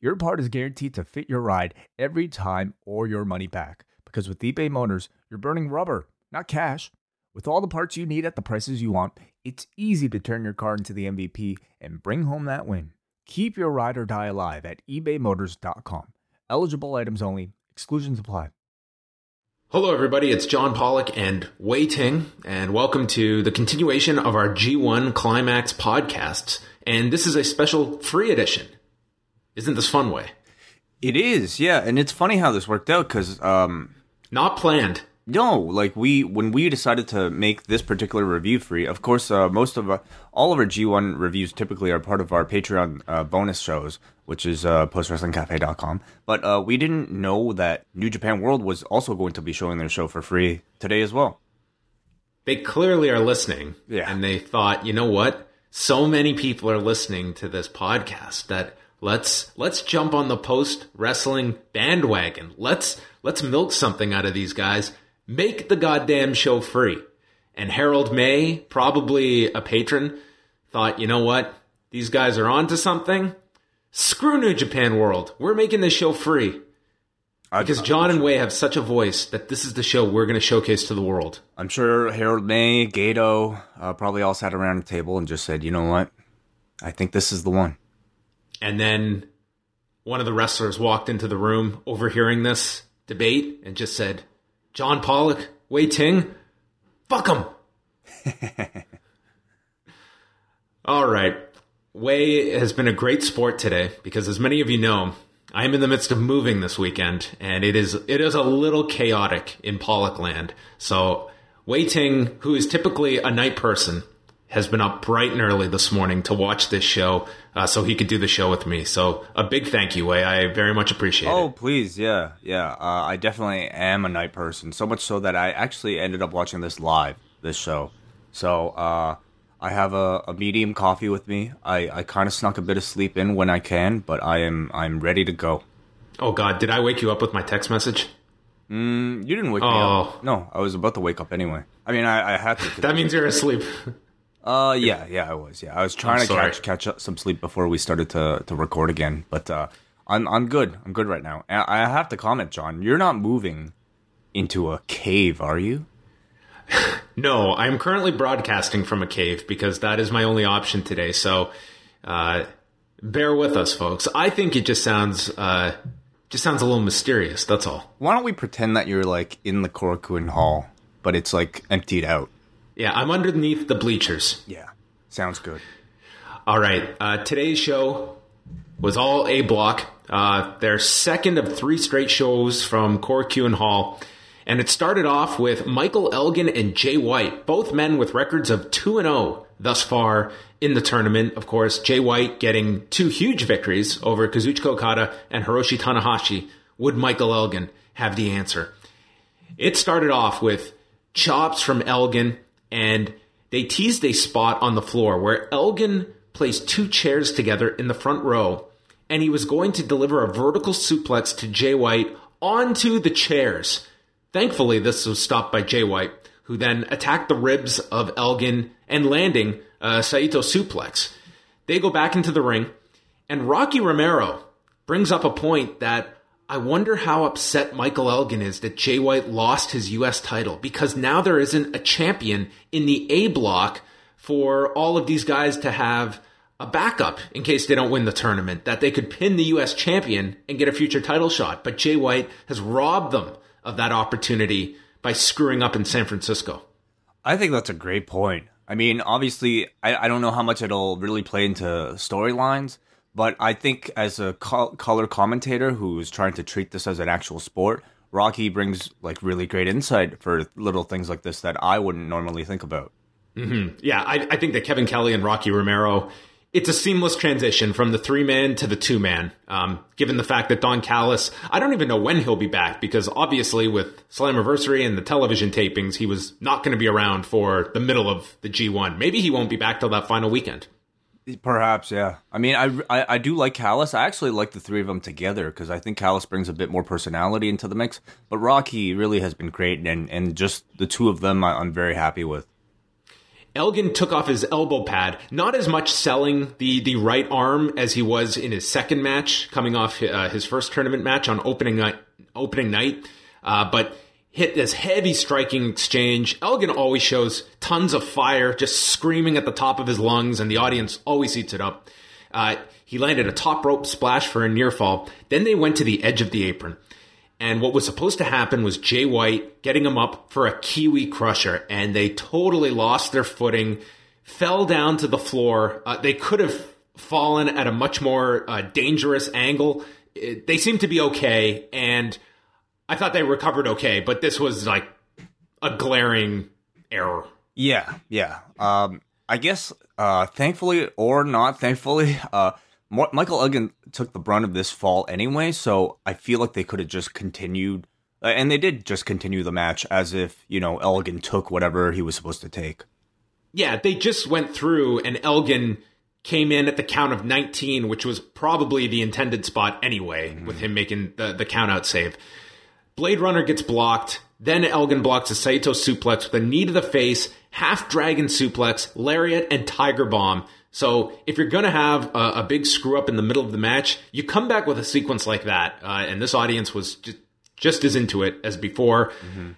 your part is guaranteed to fit your ride every time or your money back. Because with eBay Motors, you're burning rubber, not cash. With all the parts you need at the prices you want, it's easy to turn your car into the MVP and bring home that win. Keep your ride or die alive at ebaymotors.com. Eligible items only, exclusions apply. Hello, everybody. It's John Pollock and Wai Ting, and welcome to the continuation of our G1 Climax podcasts. And this is a special free edition. Isn't this fun, Wai? It is, yeah, and it's funny how this worked out because um, Not planned. No, like we when we decided to make this particular review free. Of course, uh, most of uh, all of our G1 reviews typically are part of our Patreon uh, bonus shows, which is uh, postwrestlingcafe.com. But uh, we didn't know that New Japan World was also going to be showing their show for free today as well. They clearly are listening. Yeah. And they thought, you know what? So many people are listening to this podcast that let's let's jump on the post wrestling bandwagon. Let's let's milk something out of these guys. Make the goddamn show free. And Harold Meij, probably a patron, thought, you know what? These guys are onto something. Screw New Japan World. We're making this show free. Because John and Wai have such a voice that this is the show we're going to showcase to the world. I'm sure Harold Meij, Gedo, uh, probably all sat around the table and just said, you know what? I think this is the one. And then one of the wrestlers walked into the room, overhearing this debate, and just said, John Pollock, Wai Ting, fuck him. All right. Wai has been a great sport today because, as many of you know, I am in the midst of moving this weekend, and it is it is a little chaotic in Pollock land. So Wai Ting, who is typically a night person, has been up bright and early this morning to watch this show, uh, so he could do the show with me. So a big thank you, Wai. I very much appreciate Oh, it. Oh, please, yeah, yeah. Uh, I definitely am a night person. So much so that I actually ended up watching this live, this show. So uh, I have a, a medium coffee with me. I, I kind of snuck a bit of sleep in when I can, but I am I'm ready to go. Oh God, did I wake you up with my text message? You didn't wake me Oh. up. No, I was about to wake up anyway. I mean, I, I had to. That means you're asleep. Uh, yeah, yeah, I was. Yeah, I was trying I'm to sorry. catch catch up some sleep before we started to to record again. But uh, I'm I'm good. I'm good right now. I have to comment, John. You're not moving into a cave, are you? No, I'm currently broadcasting from a cave because that is my only option today. So, uh, bear with us, folks. I think it just sounds, uh, just sounds a little mysterious. That's all. Why don't we pretend that you're like in the Korakuen Hall, but it's like emptied out? Yeah, I'm underneath the bleachers. Yeah, sounds good. All right. Uh, today's show was all A block. Uh, their second of three straight shows from Korakuen Hall. And it started off with Michael Elgin and Jay White, both men with records of 2 and 0 thus far in the tournament. Of course, Jay White getting two huge victories over Kazuchika Okada and Hiroshi Tanahashi. Would Michael Elgin have the answer? It started off with chops from Elgin, and they teased a spot on the floor where Elgin placed two chairs together in the front row, and he was going to deliver a vertical suplex to Jay White onto the chairs. Thankfully, this was stopped by Jay White, who then attacked the ribs of Elgin and landing a Saito suplex. They go back into the ring, and Rocky Romero brings up a point that I wonder how upset Michael Elgin is that Jay White lost his U.S. title because now there isn't a champion in the A block for all of these guys to have a backup in case they don't win the tournament, that they could pin the U.S. champion and get a future title shot. But Jay White has robbed them of that opportunity by screwing up in San Francisco. I think that's a great point. I mean, obviously, I, I don't know how much it'll really play into storylines, but I think as a col- color commentator who's trying to treat this as an actual sport, Rocky brings like really great insight for little things like this that I wouldn't normally think about. Yeah, I, I think that Kevin Kelly and Rocky Romero it's a seamless transition from the three man to the two man. Um, given the fact that Don Callis, I don't even know when he'll be back because obviously with Slammiversary and the television tapings, he was not going to be around for the middle of the G1. Maybe he won't be back till that final weekend. Perhaps, yeah. I mean, I, I, I do like Callis. I actually like the three of them together because I think Callis brings a bit more personality into the mix. But Rocky really has been great, and and just the two of them, I, I'm very happy with. Elgin took off his elbow pad, not as much selling the, the right arm as he was in his second match, coming off uh, his first tournament match on opening night, opening night, uh, but hit this heavy striking exchange. Elgin always shows tons of fire, just screaming at the top of his lungs, and the audience always eats it up. Uh, he landed a top rope splash for a near fall. Then they went to the edge of the apron. And what was supposed to happen was Jay White getting him up for a Kiwi crusher, and they totally lost their footing, fell down to the floor. Uh, they could have fallen at a much more uh, dangerous angle. It, they seemed to be okay, and I thought they recovered okay, but this was like a glaring error. Yeah, yeah. Um, I guess, uh, thankfully or not thankfully, uh, Michael Elgin took the brunt of this fall anyway, so I feel like they could have just continued, uh, and they did just continue the match as if you know Elgin took whatever he was supposed to take. Yeah, they just went through, and Elgin came in at the count of 19, which was probably the intended spot anyway, mm-hmm. with him making the, the count out save. Blade Runner gets blocked. Then Elgin blocks a Saito suplex with a knee to the face, half dragon suplex, lariat, and tiger bomb so if you're going to have a, a, big screw up in the middle of the match, you come back with a sequence like that. Uh, and this audience was just, just as into it as before. Mm-hmm.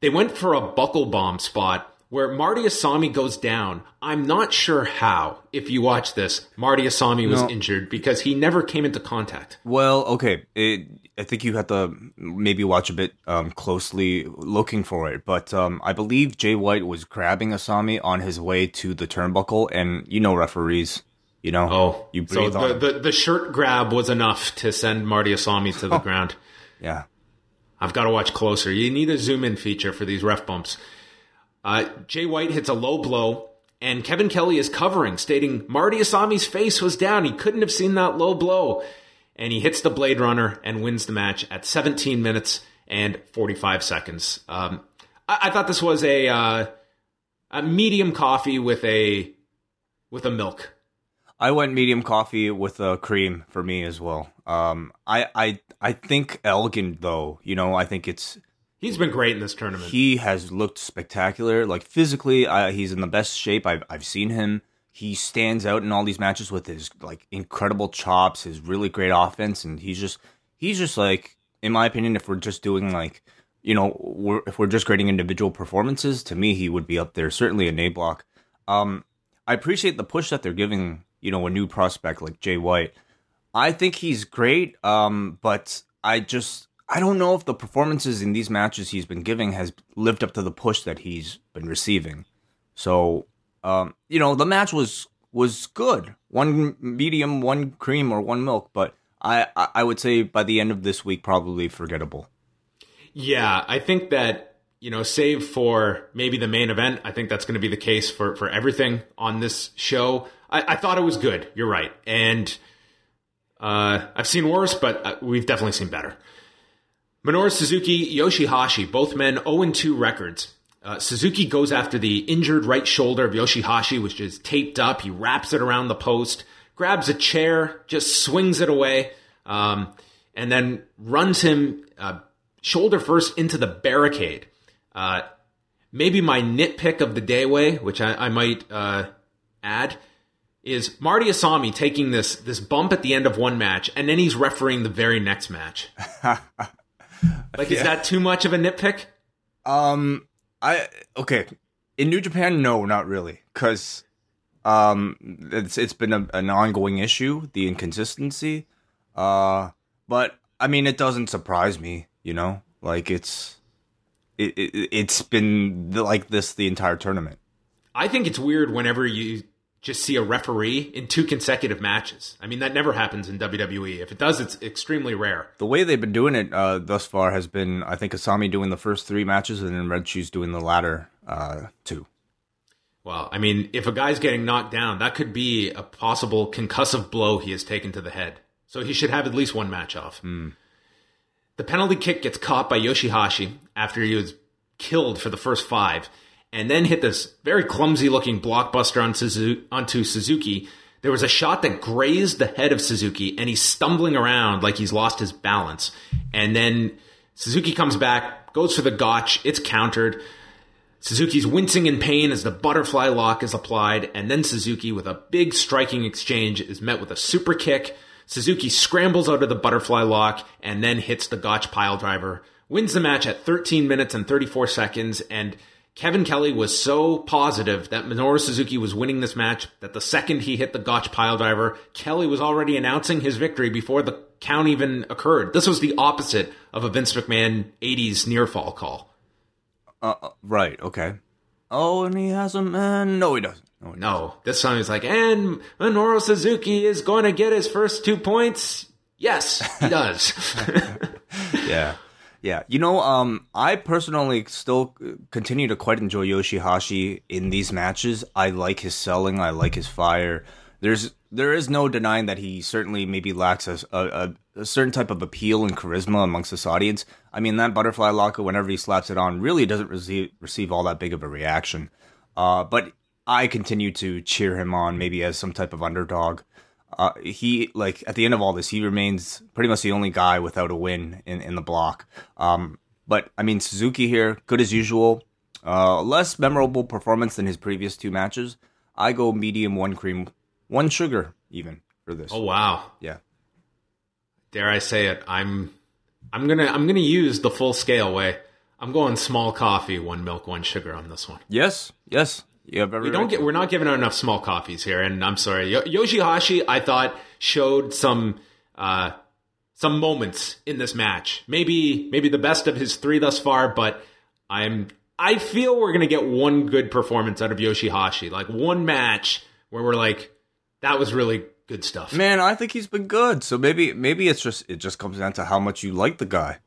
They went for a buckle bomb spot where Marty Asami goes down. I'm not sure how, if you watch this, Marty Asami was no. injured because he never came into contact. Well, okay. It, I think you have to maybe watch a bit um, closely looking for it. But um, I believe Jay White was grabbing Asami on his way to the turnbuckle. And you know, referees. You know, oh, you breathe so the, on. The, the shirt grab was enough to send Marty Asami to the ground. Yeah. I've got to watch closer. You need a zoom in feature for these ref bumps. Uh, Jay White hits a low blow, and Kevin Kelly is covering, stating Marty Asami's face was down. He couldn't have seen that low blow. And he hits the Blade Runner and wins the match at 17 minutes and 45 seconds. Um, I-, I, thought this was a, uh, a medium coffee with a with a milk. I went medium coffee with a cream for me as well. Um, I I I think Elgin though, you know, I think it's He's been great in this tournament. He has looked spectacular. Like physically, uh, he's in the best shape I've I've seen him. He stands out in all these matches with his like incredible chops, his really great offense, and he's just he's just like, in my opinion, if we're just doing like, you know, we're, if we're just grading individual performances, to me he would be up there. Certainly a A block. Um, I appreciate the push that they're giving, you know, a new prospect like Jay White. I think he's great, um, but I just I don't know if the performances in these matches he's been giving has lived up to the push that he's been receiving. So, um, you know, the match was was good. One medium, one cream, or one milk, but I I would say by the end of this week probably forgettable. Yeah, I think that you know, save for maybe the main event, I think that's going to be the case for for everything on this show. I, I thought it was good. You're right, and uh, I've seen worse, but uh, we've definitely seen better. Minoru Suzuki, Yoshihashi, both men 0-2 records. Uh, Suzuki goes after the injured right shoulder of Yoshihashi, which is taped up. He wraps it around the post, grabs a chair, just swings it away, um, and then runs him uh, shoulder first into the barricade. Uh, maybe my nitpick of the day Wai, which I, I might uh, add, is Marty Asami taking this this bump at the end of one match, and then he's refereeing the very next match. Like, yeah. is that too much of a nitpick? Um, I okay. In New Japan, no, not really, because um, it's it's been a, an ongoing issue, the inconsistency. Uh, but I mean, it doesn't surprise me, you know. Like it's it, it it's been like this the entire tournament. I think it's weird whenever you just see a referee in two consecutive matches. I mean, that never happens in WWE. If it does, it's extremely rare. The way they've been doing it uh, thus far has been, I think, Asami doing the first three matches and then Red Shoes doing the latter uh, two. Well, I mean, if a guy's getting knocked down, that could be a possible concussive blow he has taken to the head. So he should have at least one match off. The penalty kick gets caught by Yoshihashi after he was killed for the first five, and then hit this very clumsy looking blockbuster on Suzu- onto Suzuki. There was a shot that grazed the head of Suzuki, and he's stumbling around like he's lost his balance. And then Suzuki comes back, goes for the gotch, it's countered. Suzuki's wincing in pain as the butterfly lock is applied, and then Suzuki, with a big striking exchange, is met with a super kick. Suzuki scrambles out of the butterfly lock and then hits the gotch pile driver, wins the match at 13 minutes and 34 seconds, and Kevin Kelly was so positive that Minoru Suzuki was winning this match that the second he hit the gotch pile driver, Kelly was already announcing his victory before the count even occurred. This was the opposite of a Vince McMahon 80s near fall call. Uh, uh, right. Okay. Oh, and he has a man. No, he doesn't. No, he No, this time he's like, and Minoru Suzuki is going to get his first two points. Yes, he does. yeah yeah. You know um i personally still continue to quite enjoy yoshihashi in these matches. I like his selling. I like his fire. There's there is no denying that he certainly maybe lacks a, a, a certain type of appeal and charisma amongst this audience. I mean that butterfly locker whenever he slaps it on really doesn't receive receive all that big of a reaction. Uh but i continue to cheer him on maybe as some type of underdog uh, he like at the end of all this, he remains pretty much the only guy without a win in, in the block. Um, but I mean, Suzuki here, good as usual. Uh, less memorable performance than his previous two matches. I go medium, one cream, one sugar, even for this. oh wow. Yeah, Dare I say it? I'm I'm gonna I'm gonna use the full scale Wai. I'm going small coffee, one milk, one sugar on this one. yes, yes. You have every We don't right get to. we're not giving out enough small coffees here, and I'm sorry. Yo- Yoshihashi, I thought showed some uh, some moments in this match. Maybe maybe the best of his three thus far, but I'm I feel we're gonna get one good performance out of Yoshihashi, like one match where we're like, that was really good stuff. Man, I think he's been good. So maybe maybe it's just it just comes down to how much you like the guy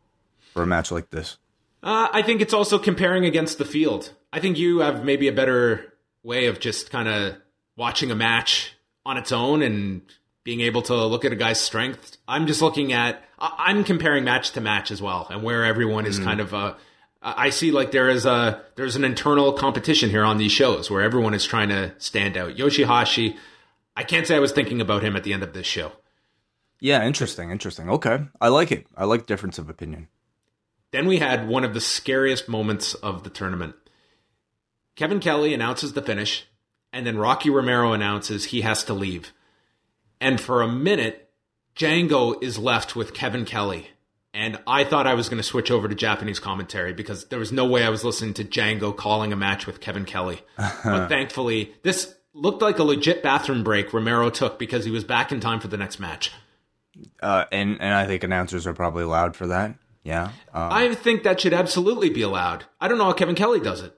for a match like this. Uh, I think it's also comparing against the field. I think you have maybe a better way of just kind of watching a match on its own and being able to look at a guy's strength. I'm just looking at, I'm comparing match to match as well, and where everyone is kind of, uh, I see like there is a there's an internal competition here on these shows where everyone is trying to stand out. Yoshihashi, I can't say I was thinking about him at the end of this show. Yeah, interesting, interesting. Okay, I like it. I like difference of opinion. Then we had one of the scariest moments of the tournament. Kevin Kelly announces the finish, and then Rocky Romero announces he has to leave. And for a minute, Django is left with Kevin Kelly. And I thought I was going to switch over to Japanese commentary because there was no way I was listening to Django calling a match with Kevin Kelly. but thankfully, this looked like a legit bathroom break Romero took because he was back in time for the next match. Uh, and and I think announcers are probably allowed for that. Yeah. Uh, I think that should absolutely be allowed. I don't know how Kevin Kelly does it.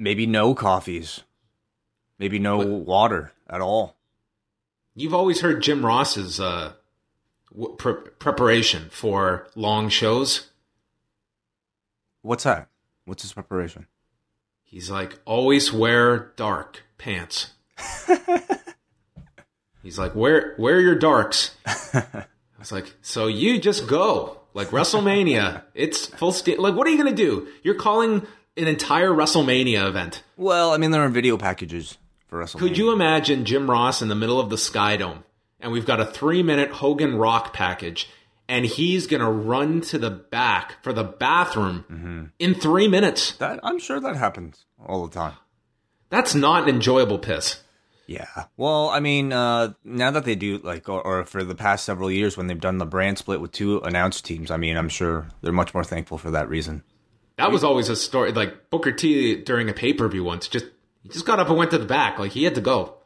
Maybe no coffees. Maybe no water at all. You've always heard Jim Ross's uh, pre- preparation for long shows. What's that? What's his preparation? He's like, always wear dark pants. He's like, wear wear your darks. I was like, so you just go like WrestleMania. It's full steam. Like, what are you gonna do? You're calling an entire WrestleMania event. Well, I mean, there are video packages for WrestleMania. Could you imagine Jim Ross in the middle of the Sky Dome, and we've got a three minute Hogan Rock package, and he's gonna run to the back for the bathroom in three minutes? That I'm sure that happens all the time. That's not an enjoyable piss. Yeah. Well, I mean, uh, now that they do like, or, or for the past several years when they've done the brand split with two announced teams, I mean, I'm sure they're much more thankful for that reason. That was always a story. Like Booker T during a pay per view once, just he just got up and went to the back. Like he had to go.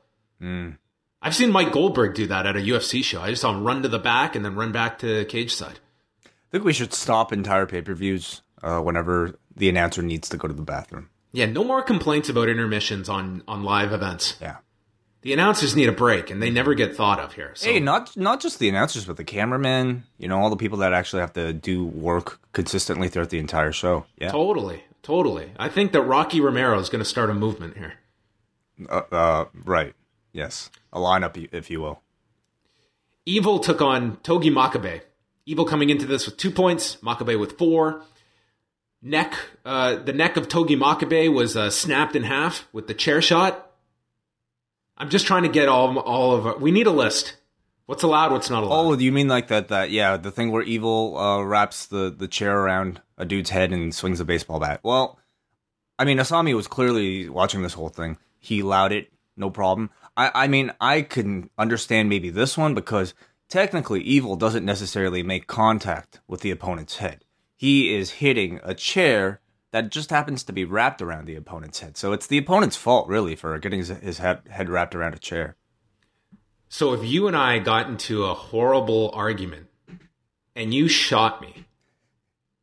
I've seen Mike Goldberg do that at a UFC show. I just saw him run to the back and then run back to cage side. I think we should stop entire pay per views uh, whenever the announcer needs to go to the bathroom. Yeah, no more complaints about intermissions on on live events. Yeah. The announcers need a break, and they never get thought of here. So Hey, not not just the announcers, but the cameramen. You know, all the people that actually have to do work consistently throughout the entire show. Yeah. totally, totally. I think that Rocky Romero is going to start a movement here. Uh, uh, right. Yes. A lineup, if you will. Evil took on Togi Makabe. Evil coming into this with two points, Makabe with four. Neck, uh, the neck of Togi Makabe was uh, snapped in half with the chair shot. I'm just trying to get all all of. We need a list. What's allowed? What's not allowed? Oh, you mean like that? That yeah, the thing where evil uh, wraps the the chair around a dude's head and swings a baseball bat. Well, I mean, Asami was clearly watching this whole thing. He allowed it, no problem. I I mean, I can understand maybe this one because technically, evil doesn't necessarily make contact with the opponent's head. He is hitting a chair that just happens to be wrapped around the opponent's head. So it's the opponent's fault, really, for getting his, his head, head wrapped around a chair. So if you and I got into a horrible argument and you shot me,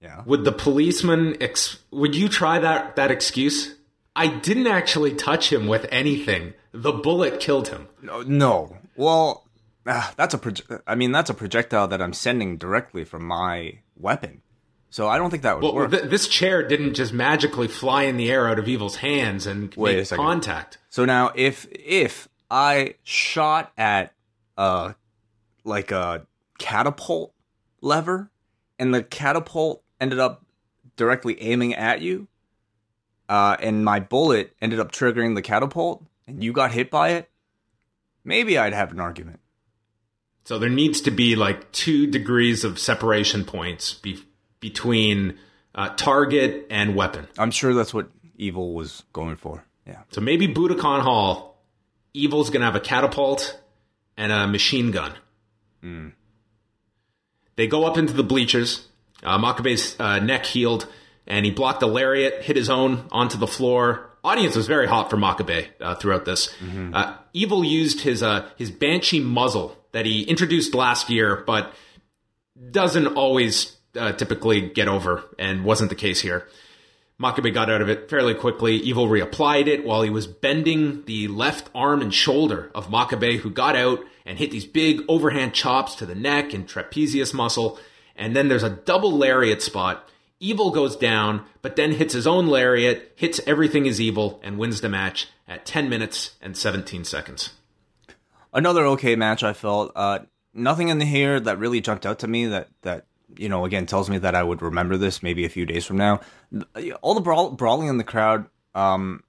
yeah, would the policeman ex- would you try that that excuse? I didn't actually touch him with anything. The bullet killed him. No, no. Well, uh, that's a proje- I mean that's a projectile that I'm sending directly from my weapon. So I don't think that would well, work. Th- this chair didn't just magically fly in the air out of Evil's hands and Wait make contact. So now, if if I shot at uh like a catapult lever, and the catapult ended up directly aiming at you, uh, and my bullet ended up triggering the catapult, and you got hit by it, maybe I'd have an argument. So there needs to be like two degrees of separation points be- between uh, target and weapon. I'm sure that's what Evil was going for. Yeah. So maybe Budokan Hall, Evil's gonna have a catapult and a machine gun. Mm. They go up into the bleachers. Uh, Makabe's uh, neck healed, and he blocked a lariat, hit his own onto the floor. Audience was very hot for Makabe uh, throughout this. Mm-hmm. Uh, Evil used his uh, his banshee muzzle that he introduced last year, but doesn't always uh, typically get over, and wasn't the case here. Makabe got out of it fairly quickly. Evil reapplied it while he was bending the left arm and shoulder of Makabe, who got out and hit these big overhand chops to the neck and trapezius muscle. And then there's a double lariat spot. Evil goes down, but then hits his own lariat, hits everything is evil, and wins the match at 10 minutes and 17 seconds. Another okay match, I felt. Uh, nothing in here that really jumped out to me that that you know again tells me that I would remember this maybe a few days from now. All the brawl- brawling in the crowd, um,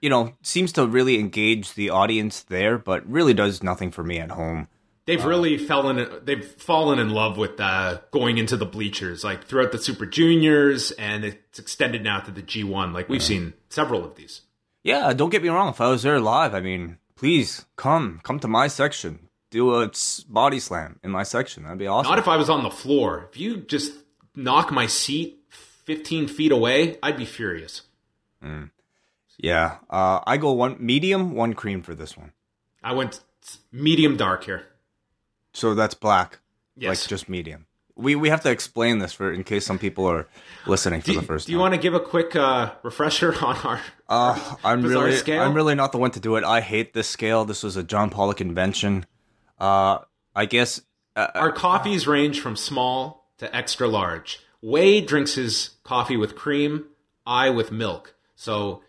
you know, seems to really engage the audience there, but really does nothing for me at home. They've really fallen. They've fallen in love with uh, going into the bleachers, like throughout the Super Juniors, and it's extended now to the G1. Like we've seen several of these. Yeah, don't get me wrong. If I was there live, I mean, please come, come to my section. Do a body slam in my section. That'd be awesome. Not if I was on the floor. If you just knock my seat 15 feet away, I'd be furious. yeah, uh, I go one medium, one cream for this one. I went medium dark here. So that's black. Yes. Like just medium. We we have to explain this for in case some people are listening for Do, the first do you time. want to give a quick uh, refresher on our? Uh, I'm really scale? I'm really not the one to do it. I hate this scale. This was a John Pollock invention. Uh, I guess uh, Our coffees range from small to extra large. Wade drinks his coffee with cream, I with milk. So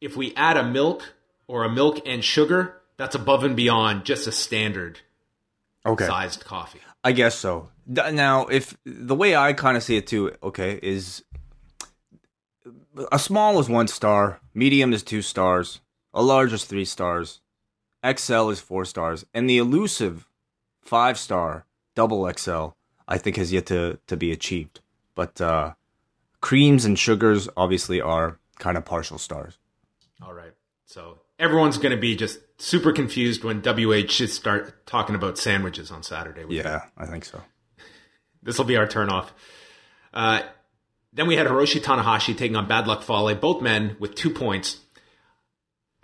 if we add a milk or a milk and sugar, that's above and beyond just a standard okay. sized coffee. I guess so. Now, if the way I kind of see it too, okay, is a small is one star, medium is two stars, a large is three stars, XL is four stars, and the elusive five star double XL, I think, has yet to to be achieved. But uh, creams and sugars obviously are kind of partial stars. All right. So everyone's going to be just super confused when WH should start talking about sandwiches on Saturday. Yeah, I think so. This will be our turnoff. Uh, then we had Hiroshi Tanahashi taking on Bad Luck Fale, both men with two points.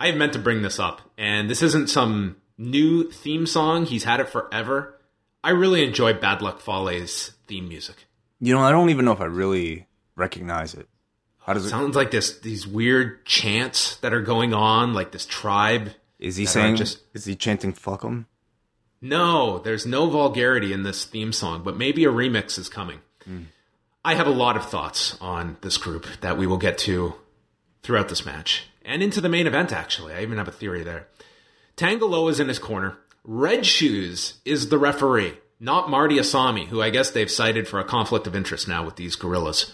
I have meant to bring this up, and this isn't some new theme song. He's had it forever. I really enjoy Bad Luck Fale's theme music. You know, I don't even know if I really recognize it. How does it? Sounds like this these weird chants that are going on, like this tribe. Is he saying? just- Is he chanting "fuck 'em"? No, there's no vulgarity in this theme song, but maybe a remix is coming. Hmm. I have a lot of thoughts on this group that we will get to throughout this match and into the main event, actually. I even have a theory there. Tanga Loa is in his corner. Red Shoes is the referee, not Marty Asami, who I guess they've cited for a conflict of interest now with these Guerrillas.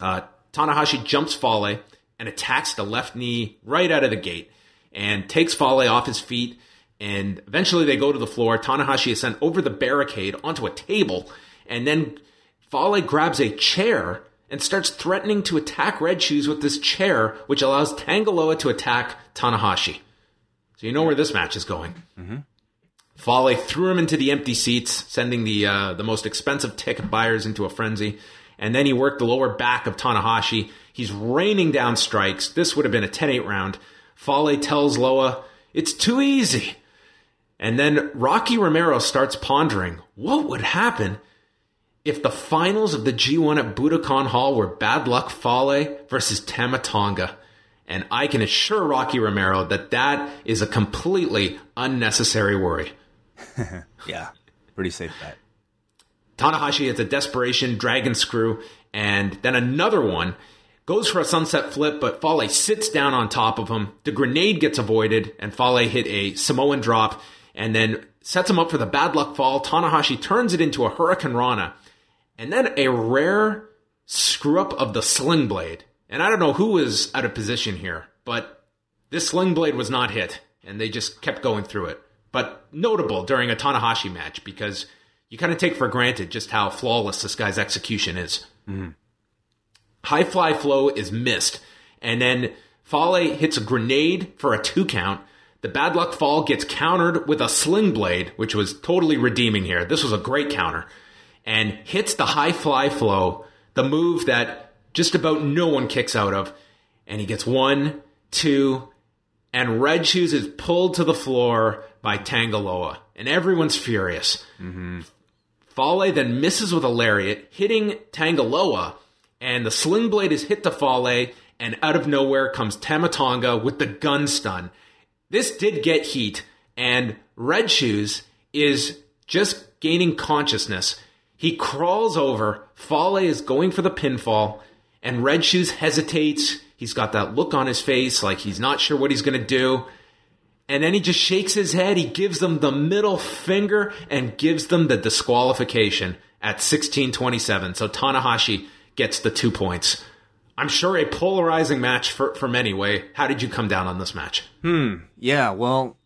Uh, Tanahashi jumps Fale and attacks the left knee right out of the gate and takes Fale off his feet. And eventually they go to the floor. Tanahashi is sent over the barricade onto a table. And then Fale grabs a chair and starts threatening to attack Red Shoes with this chair, which allows Tanga Loa to attack Tanahashi. So you know where this match is going. Mm-hmm. Fale threw him into the empty seats, sending the uh, the most expensive ticket buyers into a frenzy. And then he worked the lower back of Tanahashi. He's raining down strikes. This would have been a 10-8 round. Fale tells Loa, "It's too easy." And then Rocky Romero starts pondering what would happen if the finals of the G1 at Budokan Hall were Bad Luck Fale versus Tama Tonga. And I can assure Rocky Romero that that is a completely unnecessary worry. yeah, pretty safe bet. Tanahashi hits a desperation dragon screw, and then another one goes for a sunset flip, but Fale sits down on top of him. The grenade gets avoided, and Fale hit a Samoan drop, and then sets him up for the bad luck fall. Tanahashi turns it into a Hurricane Rana, and then a rare screw up of the sling blade. And I don't know who was out of position here, but this sling blade was not hit, and they just kept going through it. But notable during a Tanahashi match because you kind of take for granted just how flawless this guy's execution is. Mm-hmm. High fly flow is missed, and then Fale hits a grenade for a two count. The bad luck fall gets countered with a sling blade, which was totally redeeming here. This was a great counter, and hits the high fly flow, the move that just about no one kicks out of. And he gets one, two, and Red Shoes is pulled to the floor by Tanga Loa. And everyone's furious. Mm-hmm. Fale then misses with a lariat, hitting Tanga Loa, and the sling blade is hit to Fale, and out of nowhere comes Tama Tonga with the gun stun. This did get heat, and Red Shoes is just gaining consciousness. He crawls over, Fale is going for the pinfall, and Red Shoes hesitates. He's got that look on his face like he's not sure what he's going to do. And then he just shakes his head. He gives them the middle finger and gives them the disqualification at 1627. So Tanahashi gets the two points. I'm sure a polarizing match for, for many Wai. How did you come down on this match? Hmm. Yeah, well,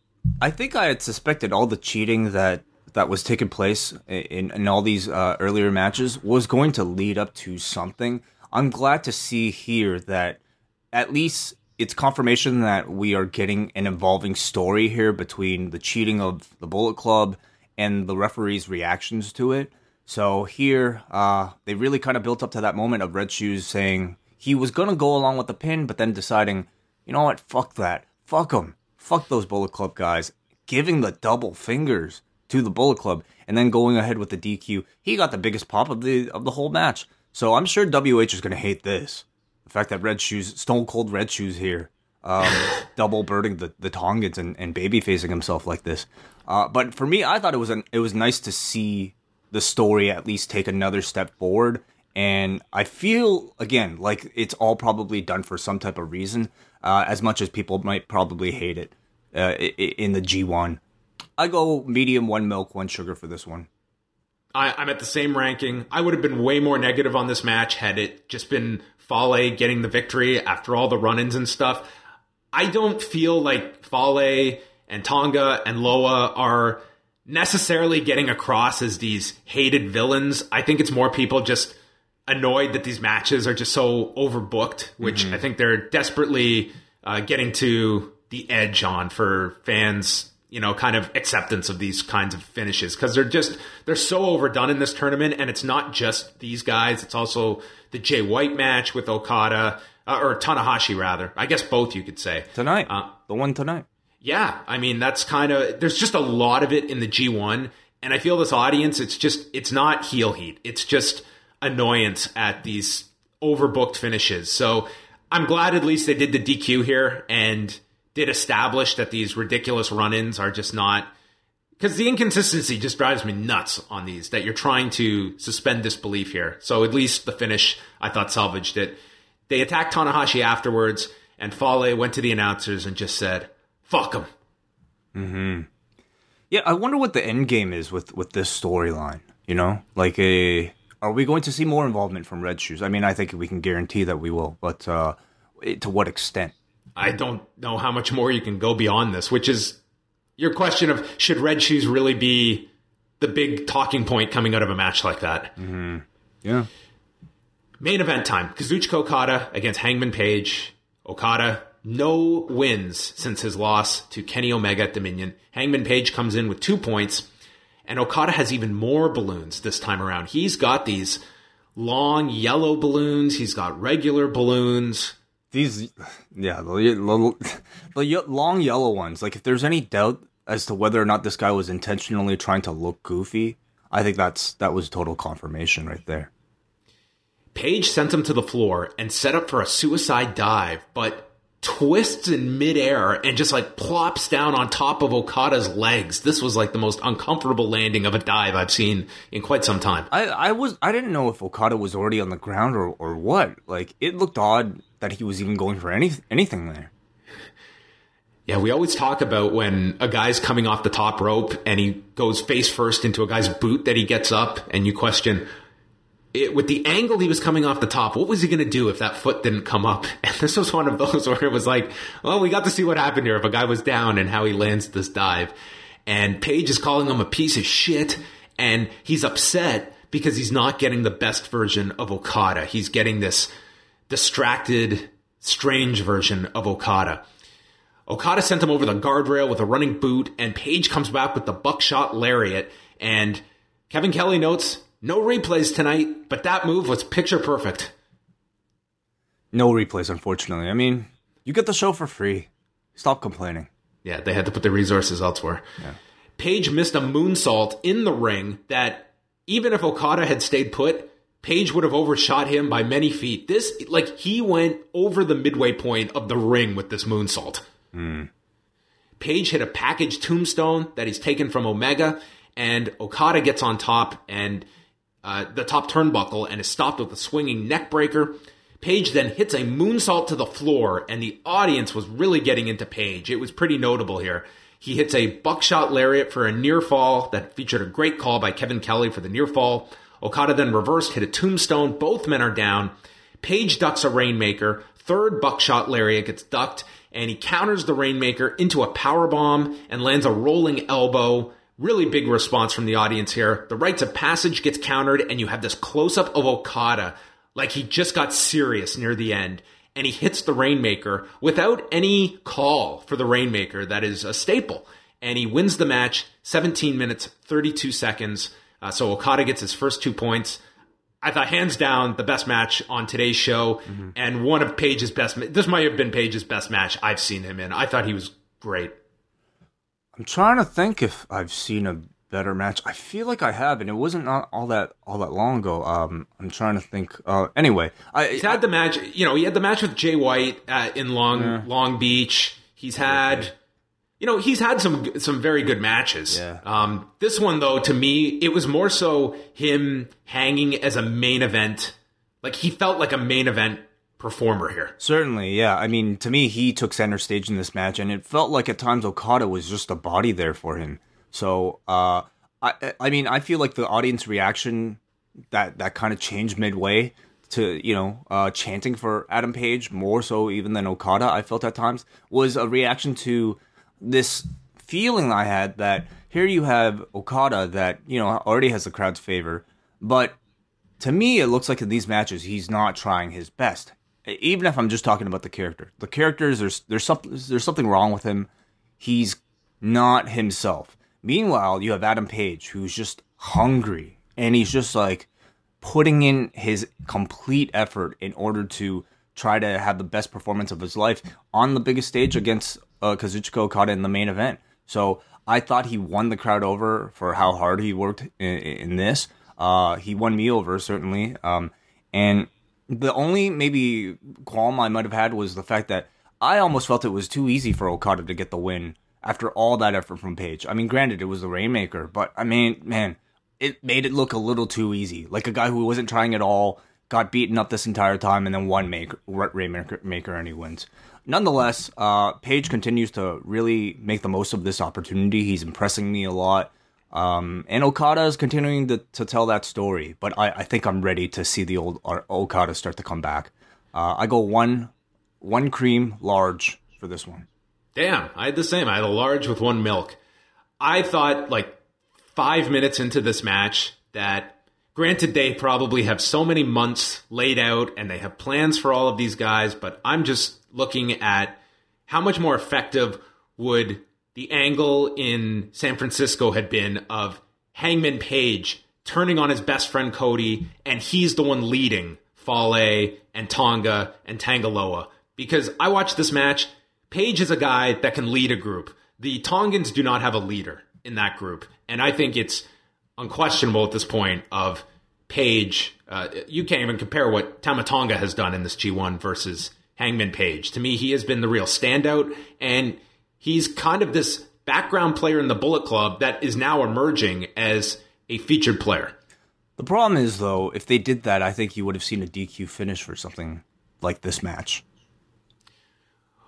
I think I had suspected all the cheating that that was taking place in, in all these uh, earlier matches was going to lead up to something. I'm glad to see here that at least it's confirmation that we are getting an evolving story here between the cheating of the Bullet Club and the referee's reactions to it. So here, uh, they really kind of built up to that moment of Red Shoes saying he was gonna go along with the pin, but then deciding, you know what, fuck that, fuck them, fuck those Bullet Club guys, giving the double fingers to the Bullet Club, and then going ahead with the DQ. He got the biggest pop of the of the whole match. So I'm sure WH is gonna hate this. The fact that Red Shoes, Stone Cold Red Shoes here, um, double birding the, the Tongans and, and baby facing himself like this. Uh, but for me, I thought it was an, it was nice to see the story at least take another step forward. And I feel again like it's all probably done for some type of reason, uh, as much as people might probably hate it uh, in the G1. I go medium, one milk, one sugar for this one. I, am at the same ranking. I would have been way more negative on this match had it just been Fale getting the victory after all the run ins and stuff. I don't feel like Fale and Tonga and Loa are necessarily getting across as these hated villains. I think it's more people just annoyed that these matches are just so overbooked, which mm-hmm. I think they're desperately uh, getting to the edge on for fans you know, kind of acceptance of these kinds of finishes because they're just they're so overdone in this tournament, and it's not just these guys; it's also the Jay White match with Okada uh, or Tanahashi, rather. I guess both you could say tonight, uh, the one tonight. Yeah, I mean that's kind of there's just a lot of it in the G1, and I feel this audience, it's just it's not heel heat, it's just annoyance at these overbooked finishes. So I'm glad at least they did the DQ here and did establish that these ridiculous run-ins are just not because the inconsistency just drives me nuts on these that you're trying to suspend disbelief here. So at least the finish, I thought salvaged it. They attacked Tanahashi afterwards, and Fale went to the announcers and just said, "Fuck him." Mm-hmm. Yeah, I wonder what the end game is with with this storyline. You know, like a are we going to see more involvement from Red Shoes? I mean, I think we can guarantee that we will, but uh, to what extent? I don't know how much more you can go beyond this, which is your question of should Red Shoes really be the big talking point coming out of a match like that? Mm-hmm. Yeah. Main event time: Kazuchika Okada against Hangman Page. Okada no wins since his loss to Kenny Omega at Dominion. Hangman Page comes in with two points, and Okada has even more balloons this time around. He's got these long yellow balloons. He's got regular balloons. These, yeah, the, the long yellow ones. Like, if there's any doubt as to whether or not this guy was intentionally trying to look goofy, I think that's that was total confirmation right there. Page sent him to the floor and set up for a suicide dive, but twists in midair and just like plops down on top of Okada's legs. This was like the most uncomfortable landing of a dive I've seen in quite some time. I, I was I didn't know if Okada was already on the ground or, or what. Like it looked odd that he was even going for any anything there. Yeah, we always talk about when a guy's coming off the top rope and he goes face first into a guy's boot that he gets up, and you question, it, with the angle he was coming off the top, what was he going to do if that foot didn't come up? And this was one of those where it was like, well, we got to see what happened here if a guy was down and how he lands this dive. And Page is calling him a piece of shit, and he's upset because he's not getting the best version of Okada. He's getting this distracted, strange version of Okada. Okada sent him over the guardrail with a running boot, and Page comes back with the buckshot lariat. And Kevin Kelly notes no replays tonight, but that move was picture perfect. No replays, unfortunately. I mean, you get the show for free. Stop complaining. Yeah, they had to put the resources elsewhere. Yeah. Page missed a moonsault in the ring that even if Okada had stayed put, Page would have overshot him by many feet. This, like, he went over the midway point of the ring with this moonsault. Mm. Page hit a package tombstone that he's taken from Omega, and Okada gets on top and uh, the top turnbuckle and is stopped with a swinging neck breaker. Page then hits a moonsault to the floor, and the audience was really getting into Page. It was pretty notable here. He hits a buckshot lariat for a near fall that featured a great call by Kevin Kelly for the near fall. Okada then reversed, hit a tombstone. Both men are down. Page ducks a Rainmaker. Third buckshot lariat gets ducked, and he counters the Rainmaker into a power bomb and lands a rolling elbow. Really big response from the audience here. The rites of passage gets countered, and you have this close up of Okada, like he just got serious near the end, and he hits the Rainmaker without any call for the Rainmaker. That is a staple. And he wins the match 17 minutes, 32 seconds. Uh, so Okada gets his first two points. I thought hands down the best match on today's show, mm-hmm. and one of Page's best. This might have been Page's best match I've seen him in. I thought he was great. I'm trying to think if I've seen a better match. I feel like I have, and it wasn't not all that all that long ago. Um, I'm trying to think. Uh, anyway, I he's had the match. You know, he had the match with Jay White at, in Long yeah. Long Beach. He's had. Okay. You know, he's had some some very good matches. Yeah. Um, this one though, to me, it was more so him hanging as a main event. Like he felt like a main event performer here. Certainly, yeah. I mean, to me, he took center stage in this match, and it felt like at times Okada was just a body there for him. So, uh, I, I mean, I feel like the audience reaction that that kind of changed midway to you know uh, chanting for Adam Page more so even than Okada. I felt at times was a reaction to this feeling I had that here you have Okada that you know already has the crowd's favor, but to me it looks like in these matches he's not trying his best even if I'm just talking about the character, the characters there's there's something there's something wrong with him. He's not himself. Meanwhile, you have Adam Page who's just hungry and he's just like putting in his complete effort in order to try to have the best performance of his life on the biggest stage against uh, Kazuchika Okada in the main event. So I thought he won the crowd over for how hard he worked in, in this. Uh, he won me over certainly, um, and the only maybe qualm I might have had was the fact that I almost felt it was too easy for Okada to get the win after all that effort from Page. I mean, granted, it was the Rainmaker, but I mean, man, it made it look a little too easy. Like a guy who wasn't trying at all got beaten up this entire time, and then one make Rainmaker maker and he wins. Nonetheless, uh, Page continues to really make the most of this opportunity. He's impressing me a lot. Um, and Okada is continuing to, to tell that story, but I, I think I'm ready to see the old uh, Okada start to come back. Uh, I go one, one cream large for this one. Damn, I had the same. I had a large with one milk. I thought like five minutes into this match that Granted, they probably have so many months laid out and they have plans for all of these guys, but I'm just looking at how much more effective would the angle in San Francisco had been of Hangman Page turning on his best friend Cody, and he's the one leading Fale and Tonga and Tangaloa. Because I watched this match, Page is a guy that can lead a group. The Tongans do not have a leader in that group, and I think it's unquestionable at this point of Page. Uh, you can't even compare what Tama Tonga has done in this G1 versus Hangman Page. To me, he has been the real standout, and he's kind of this background player in the Bullet Club that is now emerging as a featured player. The problem is, though, if they did that, I think you would have seen a DQ finish for something like this match.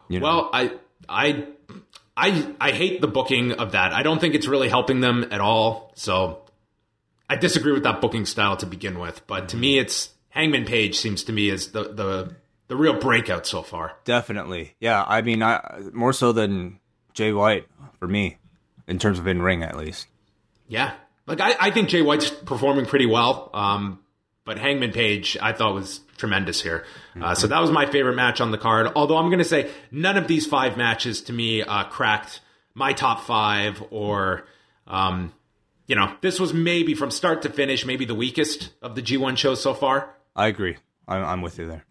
You know? Well, I, I, I, I hate the booking of that. I don't think it's really helping them at all. So I disagree with that booking style to begin with. But to me, it's Hangman Page seems to me as the the the real breakout so far. Definitely, yeah. I mean, I more so than Jay White for me in terms of in ring at least. Yeah, like I, I think Jay White's performing pretty well. Um, but Hangman Page, I thought was tremendous here. Uh, mm-hmm. so that was my favorite match on the card. Although I'm going to say none of these five matches to me uh, cracked my top five or, um, you know, this was maybe from start to finish, maybe the weakest of the G1 shows so far. I agree. I'm, I'm with you there.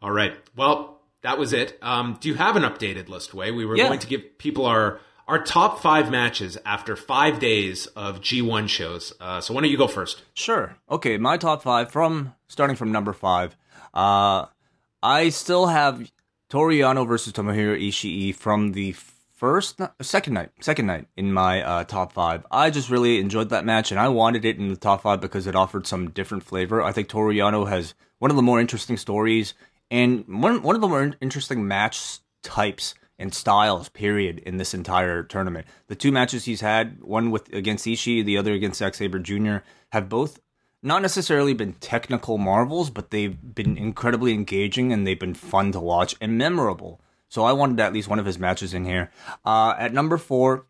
All right. Well, that was it. Um, do you have an updated list, Wai? We were yeah. going to give people our our top five matches after five days of G1 shows. Uh, so why don't you go first? Sure. Okay, my top five from starting from number five. Uh, I still have Toru Yano versus Tomohiro Ishii from the first, second night, second night in my uh, top five. I just really enjoyed that match, and I wanted it in the top five because it offered some different flavor. I think Toru Yano has one of the more interesting stories and one one of the more interesting match types and styles period in this entire tournament. The two matches he's had, one with against Ishii, the other against Zack Sabre Jr., have both not necessarily been technical marvels, but they've been incredibly engaging and they've been fun to watch and memorable. So I wanted at least one of his matches in here. Uh, at number four,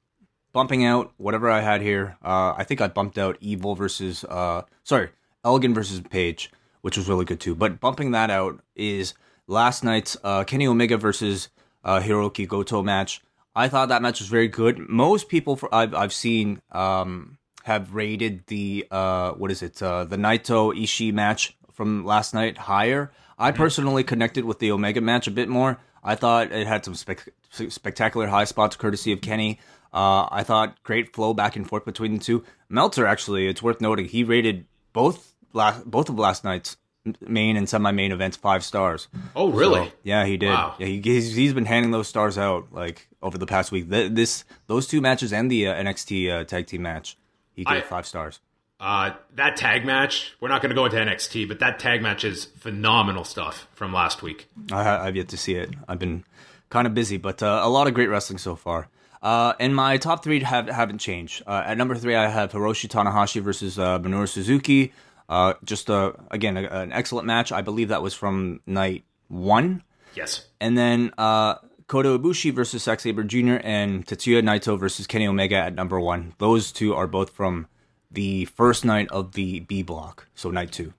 bumping out whatever I had here. Uh, I think I bumped out Evil versus uh, sorry Elgin versus Page which was really good too. But bumping that out is last night's uh, Kenny Omega versus uh, Hiroki Goto match. I thought that match was very good. Most people for, I've I've seen um, have rated the uh, what is it uh, the Naito Ishii match from last night higher. I personally connected with the Omega match a bit more. I thought it had some spec- spectacular high spots courtesy of Kenny. Uh, I thought great flow back and forth between the two. Meltzer actually, it's worth noting, he rated both last both of last night's main and semi-main events five stars. Oh, really? So, yeah, he did. Wow. Yeah, he, he's, he's been handing those stars out like over the past week. This those two matches and the uh, NXT uh, tag team match, he gave I, five stars. Uh, that tag match, we're not going to go into NXT, but that tag match is phenomenal stuff from last week. I, have yet to see it. I've been kind of busy, but uh, a lot of great wrestling so far. Uh, and my top three have, haven't changed. Uh, at number three, I have Hiroshi Tanahashi versus uh, Minoru Suzuki. Uh, just a, again a, an excellent match. I believe that was from night one. Yes. And then uh, Kota Ibushi versus Zack Sabre Jr. and Tetsuya Naito versus Kenny Omega at number one. Those two are both from the first night of the B block, so night two.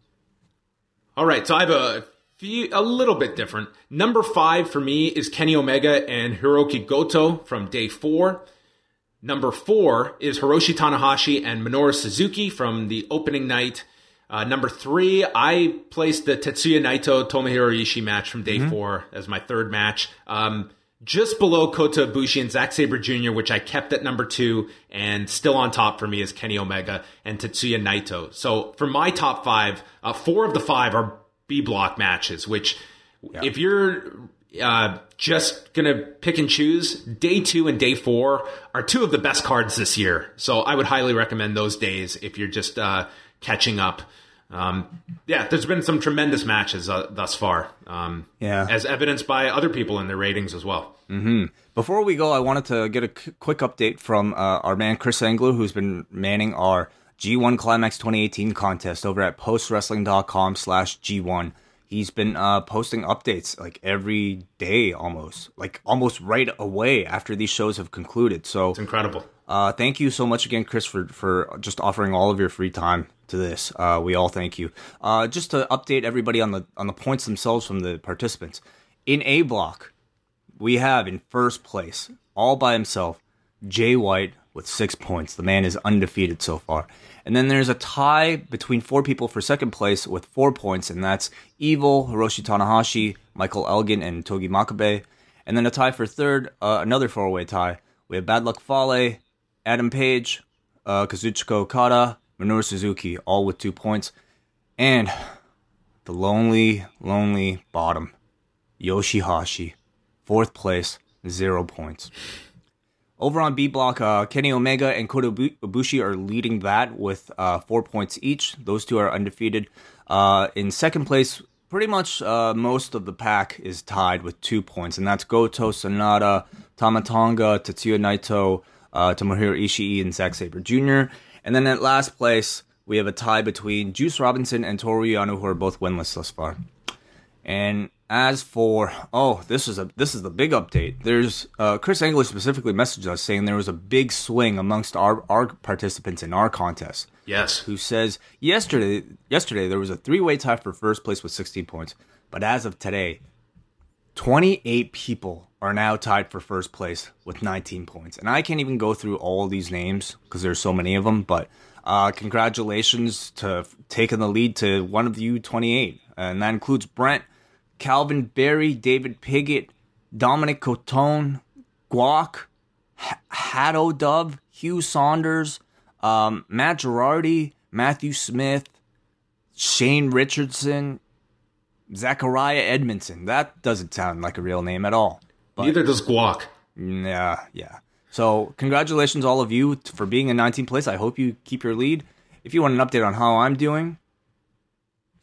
All right, so I have a few, a little bit different. Number five for me is Kenny Omega and Hiroki Goto from day four. Number four is Hiroshi Tanahashi and Minoru Suzuki from the opening night. Uh, number three, I placed the Tetsuya Naito Tomohiro Ishii match from day mm-hmm. four as my third match. Um, just below Kota Ibushi and Zack Sabre Jr., which I kept at number two, and still on top for me is Kenny Omega and Tetsuya Naito. So for my top five, uh, four of the five are B block matches, which yeah. if you're uh, just gonna pick and choose. Day two and day four are two of the best cards this year, so I would highly recommend those days if you're just uh, catching up. Um, yeah, there's been some tremendous matches uh, thus far. Um, Yeah. as evidenced by other people in their ratings as well. Before we go, I wanted to get a c- quick update from uh, our man Chris Engler, who's been manning our G1 Climax 2018 contest over at postwrestling.com slash G1. He's been uh, posting updates like every day almost, like almost right away after these shows have concluded. So It's incredible. uh, thank you so much again, Chris, for, for just offering all of your free time to this. Uh, we all thank you. Uh, just to update everybody on the on the points themselves from the participants. In A block, we have in first place, all by himself, Jay White with six points. The man is undefeated so far. And then there's a tie between four people for second place with four points, and that's Evil, Hiroshi Tanahashi, Michael Elgin, and Togi Makabe. And then a tie for third, uh, another four way tie. We have Bad Luck Fale, Adam Page, uh, Kazuchika Okada, Minoru Suzuki, all with two points. And the lonely, lonely bottom, Yoshihashi, fourth place, zero points. Over on B block, uh, Kenny Omega and Kota Ibu- Ibushi are leading that with uh, four points each. Those two are undefeated. Uh, in second place, pretty much uh, most of the pack is tied with two points, and that's Goto, Sanada, Tamatonga, Tetsuya Naito, uh, Tomohiro Ishii, and Zack Sabre Jr. And then at last place, we have a tie between Juice Robinson and Toru Yano, who are both winless thus far. And as for oh, this is a this is the big update. There's uh, Chris Engler specifically messaged us saying there was a big swing amongst our our participants in our contest. Yes. Who says yesterday yesterday there was a three way tie for first place with 16 points, but as of today, 28 people are now tied for first place with 19 points. And I can't even go through all these names because there's so many of them, but uh, congratulations to taking the lead to one of you 28. And that includes Brent, Calvin Berry, David Piggott, Dominic Cotone, Guac, H- Haddo Dove, Hugh Saunders, um, Matt Girardi, Matthew Smith, Shane Richardson, Zachariah Edmondson. That doesn't sound like a real name at all. Neither does Guac. Yeah, yeah. So, congratulations, all of you, for being in 19th place. I hope you keep your lead. If you want an update on how I'm doing,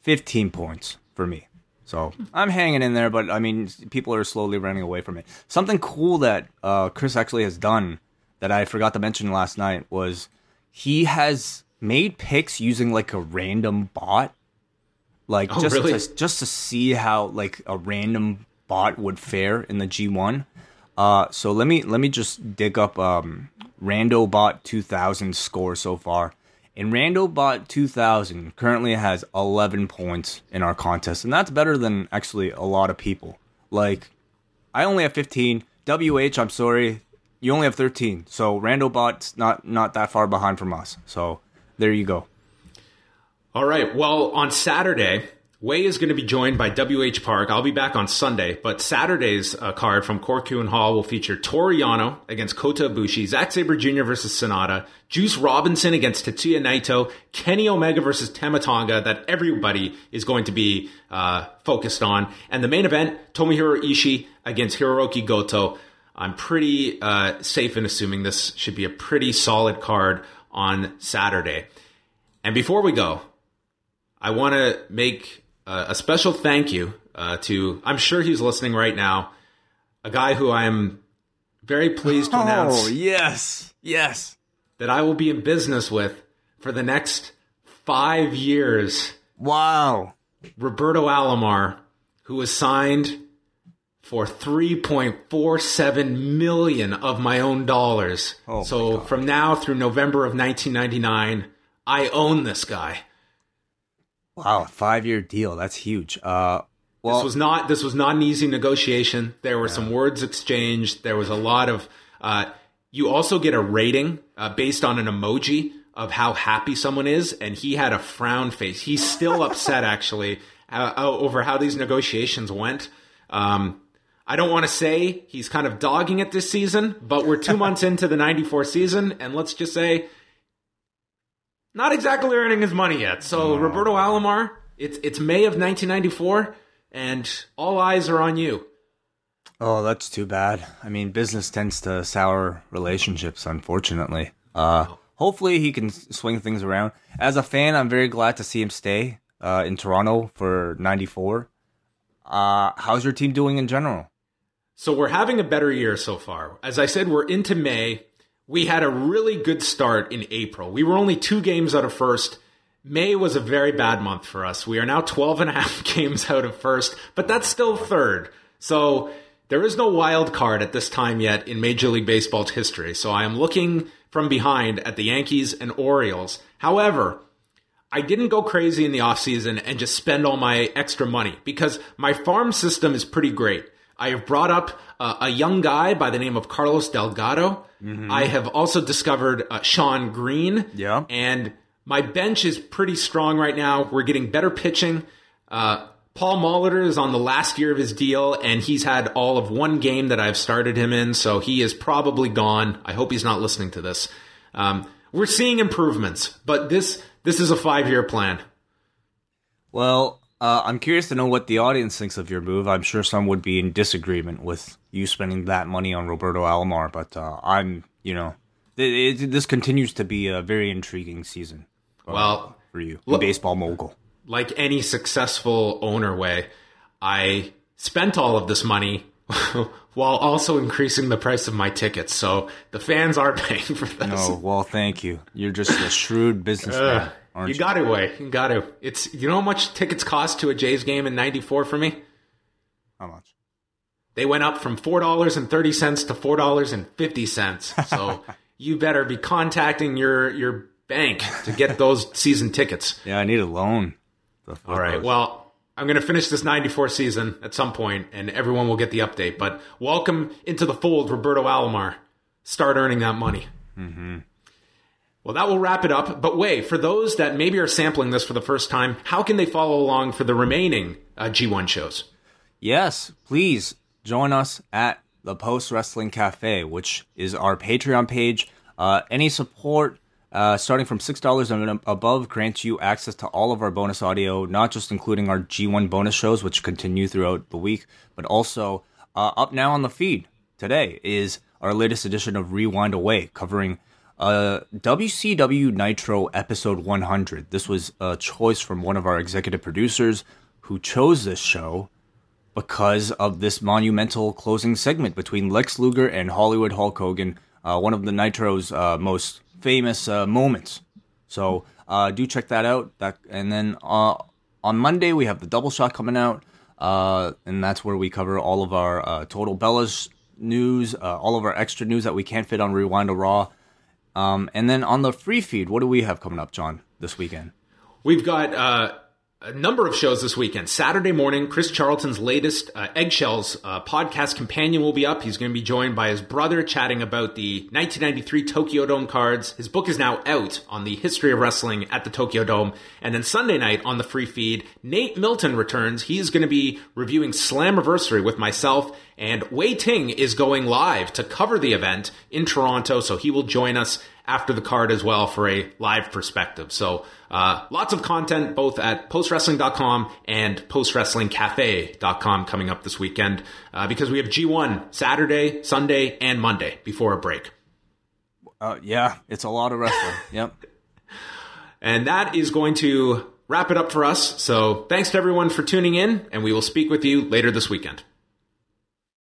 15 points for me. So, I'm hanging in there, but I mean, people are slowly running away from it. Something cool that uh, Chris actually has done that I forgot to mention last night was he has made picks using like a random bot like Oh, just really? to, just to see how like a random bot would fare in the G1. Uh, so let me let me just dig up um, RandoBot 2000 score so far. And RandoBot 2000 currently has 11 points in our contest, and that's better than actually a lot of people. Like I only have 15. WH, I'm sorry, you only have 13. So RandoBot's not not that far behind from us. So there you go. All right. Well, on Saturday, Wai is going to be joined by WH Park. I'll be back on Sunday, but Saturday's uh, card from Korakuen Hall will feature Toru Yano against Kota Ibushi, Zack Sabre Jr. versus Sanada, Juice Robinson against Tetsuya Naito, Kenny Omega versus Tama Tonga that everybody is going to be uh, focused on, and the main event, Tomohiro Ishii against Hiroki Goto. I'm pretty uh, safe in assuming this should be a pretty solid card on Saturday. And before we go, I want to make uh, a special thank you uh, to, I'm sure he's listening right now, a guy who I am very pleased to announce Oh, yes. Yes. that I will be in business with for the next five years. Wow. Roberto Alomar, who was signed for 3.47 million of my own dollars. Oh, so from now through November of 1999, I own this guy. Wow, five year deal. That's huge. Uh, well, this was not this was not an easy negotiation. There were some words exchanged. There was a lot of. Uh, you also get a rating uh, based on an emoji of how happy someone is, and he had a frown face. He's still upset actually uh, over how these negotiations went. Um, I don't want to say he's kind of dogging it this season, but we're two months into the '94 season, and let's just say not exactly earning his money yet. So Roberto Alomar, it's it's May of 1994, and all eyes are on you. Oh, that's too bad. I mean, business tends to sour relationships, unfortunately. Uh, hopefully, he can swing things around. As a fan, I'm very glad to see him stay uh, in Toronto for '94. Uh, how's your team doing in general? So we're having a better year so far. As I said, we're into May. We had a really good start in April. We were only two games out of first. May was a very bad month for us. We are now 12 and a half games out of first, but that's still third. So there is no wild card at this time yet in Major League Baseball's history. So I am looking from behind at the Yankees and Orioles. However, I didn't go crazy in the offseason and just spend all my extra money because my farm system is pretty great. I have brought up uh, a young guy by the name of Carlos Delgado. Mm-hmm. I have also discovered uh, Shawn Green. Yeah. And my bench is pretty strong right now. We're getting better pitching. Uh, Paul Molitor is on the last year of his deal, and he's had all of one game that I've started him in, so he is probably gone. I hope he's not listening to this. Um, we're seeing improvements, but this this is a five year plan. Well, uh, I'm curious to know what the audience thinks of your move. I'm sure some would be in disagreement with you spending that money on Roberto Alomar, but uh, I'm, you know, it, it, this continues to be a very intriguing season. Uh, well, for you, look, baseball mogul. Like any successful owner Wai, I spent all of this money while also increasing the price of my tickets. So the fans are paying for this. No, well, thank you. You're just a shrewd businessman. Uh, you, you got to, Wai. You got to. It's you know how much tickets cost to a Jays game in '94 for me. How much? They went up from four dollars and thirty cents to four dollars and fifty cents. So you better be contacting your your bank to get those season tickets. Yeah, I need a loan. All right. Those. Well, I'm going to finish this 94 season at some point, and everyone will get the update. But welcome into the fold, Roberto Alomar. Start earning that money. Mm-hmm. Well, that will wrap it up. But wait, for those that maybe are sampling this for the first time, how can they follow along for the remaining uh, G1 shows? Yes, please join us at the Post Wrestling Cafe, which is our Patreon page. Uh, any support uh, starting from $6 and above grants you access to all of our bonus audio, not just including our G1 bonus shows, which continue throughout the week, but also uh, up now on the feed today is our latest edition of Rewind Away, covering uh, WCW Nitro episode 100. This was a choice from one of our executive producers who chose this show because of this monumental closing segment between Lex Luger and Hollywood Hulk Hogan, uh, one of the Nitro's uh, most famous uh, moments. So uh, do check that out. That and then uh, on Monday we have the double shot coming out, uh, and that's where we cover all of our Total Bellas news, all of our extra news that we can't fit on Rewind or Raw. Um, and then on the free feed, what do we have coming up, John, this weekend? We've got a number of shows this weekend. Saturday morning, Chris Charlton's latest uh, Eggshells uh, podcast companion will be up. He's going to be joined by his brother chatting about the 1993 Tokyo Dome cards. His book is now out on the history of wrestling at the Tokyo Dome. And then Sunday night on the free feed, Nate Milton returns. He's going to be reviewing Slammiversary with myself and Wai Ting is going live to cover the event in Toronto. So he will join us after the card as well for a live perspective. So uh, lots of content both at postwrestling.com and postwrestlingcafe.com coming up this weekend uh, because we have G1 Saturday, Sunday, and Monday before a break. Uh, yeah, it's a lot of wrestling. yep. And that is going to wrap it up for us. So thanks to everyone for tuning in, and we will speak with you later this weekend.